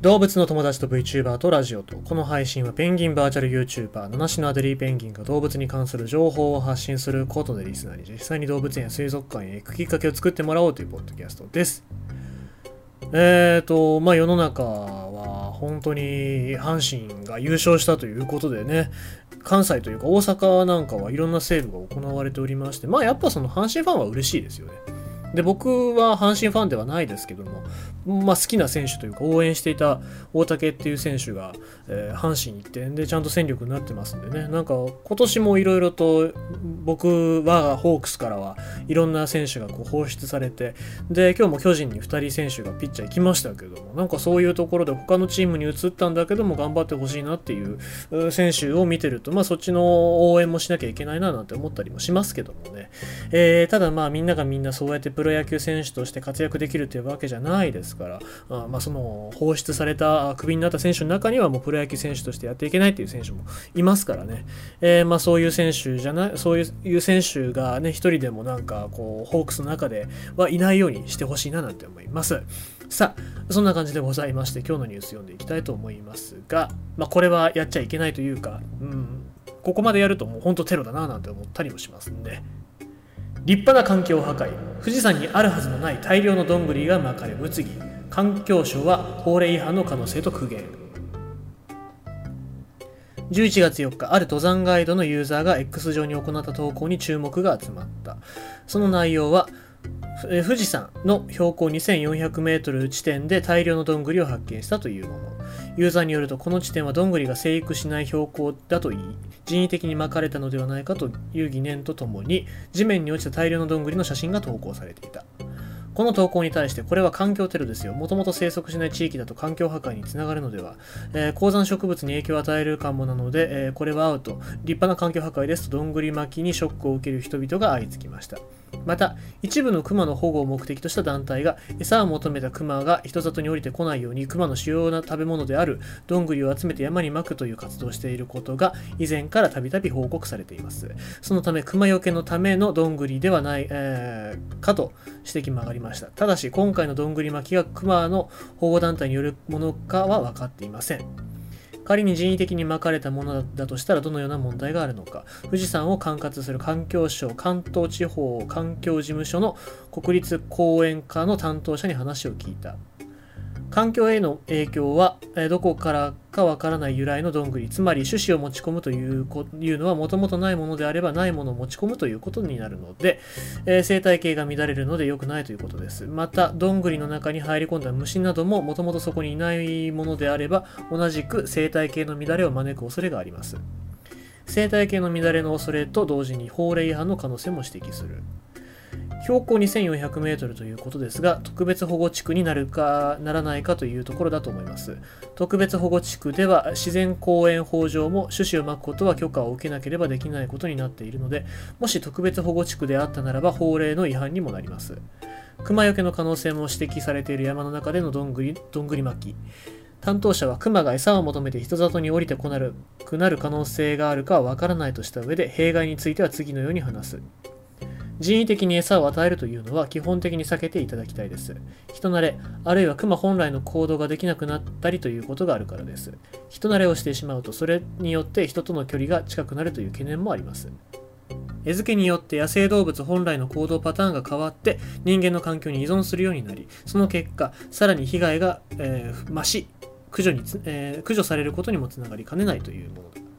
動物の友達と VTuber とラジオと、この配信はペンギンバーチャル YouTuber、七種のアデリーペンギンが動物に関する情報を発信することでリスナーに実際に動物園や水族館へ行くきっかけを作ってもらおうというポッドキャストです。えーと、まあ世の中は本当に阪神が優勝したということでね、関西というか大阪なんかはいろんなセールが行われておりまして、まあやっぱその阪神ファンは嬉しいですよね。で、僕は阪神ファンではないですけども、まあ、好きな選手というか応援していた大竹っていう選手が、えー、阪神に行ってでちゃんと戦力になってますんでね。なんか今年もいろいろと僕はホークスからはいろんな選手がこう放出されてで今日も巨人に2人選手がピッチャー行きましたけどもなんかそういうところで他のチームに移ったんだけども頑張ってほしいなっていう選手を見てるとまあそっちの応援もしなきゃいけないななんて思ったりもしますけどもね、えー、ただまあみんながみんなそうやってプロ野球選手として活躍できるというわけじゃないですから。あまあ、その放出されたクビになった選手の中にはもうプロ野球選手としてやっていけないっていう選手もいますからね、えー、まあ、そういう選手じゃないそういう選手がね一人でもなんかこうホークスの中ではいないようにしてほしいななんて思います。さあそんな感じでございまして今日のニュース読んでいきたいと思いますが、まあ、これはやっちゃいけないというか、うん、ここまでやるともうほんとテロだななんて思ったりもしますんで。立派な環境破壊富士山にあるはずのない大量のどんぐりが巻かれ物議環境省は法令違反の可能性と苦言11月4日、ある登山ガイドのユーザーが X 上に行った投稿に注目が集まった。その内容は、富士山の標高2400メートル地点で大量のどんぐりを発見したというもの。ユーザーによると、この地点はどんぐりが生育しない標高だといい、人為的に巻かれたのではないかという疑念とともに、地面に落ちた大量のどんぐりの写真が投稿されていた。この投稿に対して、これは環境テロですよ。もともと生息しない地域だと環境破壊につながるのでは。えー、鉱山植物に影響を与えるかもなので、えー、これはアウト。立派な環境破壊ですと、どんぐり巻きにショックを受ける人々が相次ぎました。また、一部のクマの保護を目的とした団体が、餌を求めたクマが人里に降りてこないように、クマの主要な食べ物であるどんぐりを集めて山にまくという活動をしていることが、以前からたびたび報告されています。そのため、クマよけのためのどんぐりではない、えー、かと指摘も上がりました。ただし、今回のどんぐり巻きがクマの保護団体によるものかは分かっていません。仮に人為的に巻かれたものだとしたらどのような問題があるのか。富士山を管轄する環境省関東地方環境事務所の国立公園課の担当者に話を聞いた。環境への影響は、えどこからかわからない由来のどんぐり、つまり種子を持ち込むといういうのはもともとないものであればないものを持ち込むということになるので、えー、生態系が乱れるので良くないということです。また、どんぐりの中に入り込んだ虫などももともとそこにいないものであれば、同じく生態系の乱れを招く恐れがあります。生態系の乱れの恐れと同時に法令違反の可能性も指摘する。標高2400メートルということですが、特別保護地区になるかならないかというところだと思います。特別保護地区では自然公園法上も種子をまくことは許可を受けなければできないことになっているので、もし特別保護地区であったならば法令の違反にもなります。熊よけの可能性も指摘されている山の中でのどんぐりどんぐり巻き。担当者は熊が餌を求めて人里に降りてこなるくなる可能性があるかはわからないとした上で弊害については次のように話す。人為的に餌を与えるというのは基本的に避けていただきたいです。人慣れ、あるいは熊本来の行動ができなくなったりということがあるからです。人慣れをしてしまうと、それによって人との距離が近くなるという懸念もあります。餌付けによって野生動物本来の行動パターンが変わって人間の環境に依存するようになり、その結果、さらに被害が、えー、増し、駆除にえー、駆除されることにもつながりかねないというものだ。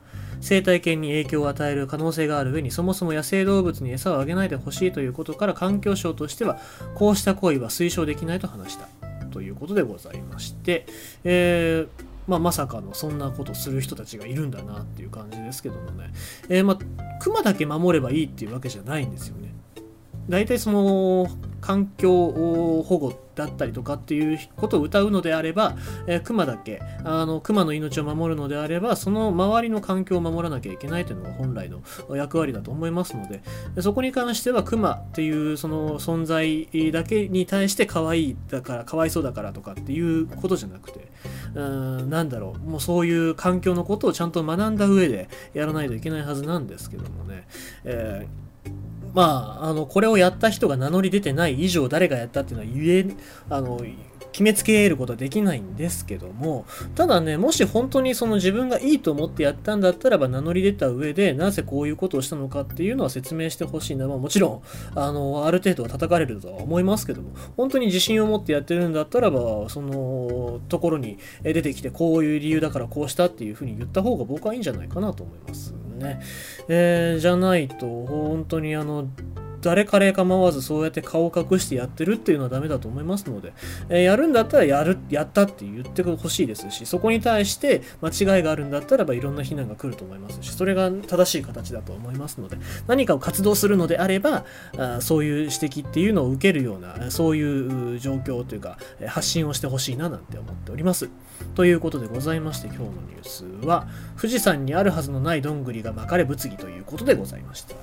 生態系に影響を与える可能性がある上にそもそも野生動物に餌をあげないでほしいということから環境省としてはこうした行為は推奨できないと話したということでございまして、えーまあ、まさかのそんなことする人たちがいるんだなっていう感じですけどもね、えー、まあ、熊だけ守ればいいっていうわけじゃないんですよね。大体その環境保護だったりとかっていうことを歌うのであれば、えー、熊だけ？あの熊の命を守るのであればその周りの環境を守らなきゃいけないというのが本来の役割だと思いますのでそこに関しては熊っていうその存在だけに対して可愛いだからかわいそうだからとかっていうことじゃなくてうんなんだろうもうそういう環境のことをちゃんと学んだ上でやらないといけないはずなんですけどもね、えーまあ、あの、これをやった人が名乗り出てない以上、誰がやったっていうのは言え、あの、決めつけることはできないんですけども、ただね、もし本当にその自分がいいと思ってやったんだったらば名乗り出た上で、なぜこういうことをしたのかっていうのは説明してほしいな。まあもちろん、あの、ある程度は叩かれるとは思いますけども、本当に自信を持ってやってるんだったらば、そのところに出てきて、こういう理由だからこうしたっていうふうに言った方が僕はいいんじゃないかなと思いますね。えー、じゃないと、本当にあの、誰彼構わずそうやって顔を隠してやってるっていうのはダメだと思いますので、えー、やるんだったらやる、やったって言ってほしいですし、そこに対して間違いがあるんだったらばいろんな非難が来ると思いますし、それが正しい形だと思いますので、何かを活動するのであれば、あそういう指摘っていうのを受けるような、そういう状況というか、発信をしてほしいななんて思っております。ということでございまして、今日のニュースは、富士山にあるはずのないどんぐりが巻かれ物議ということでございました。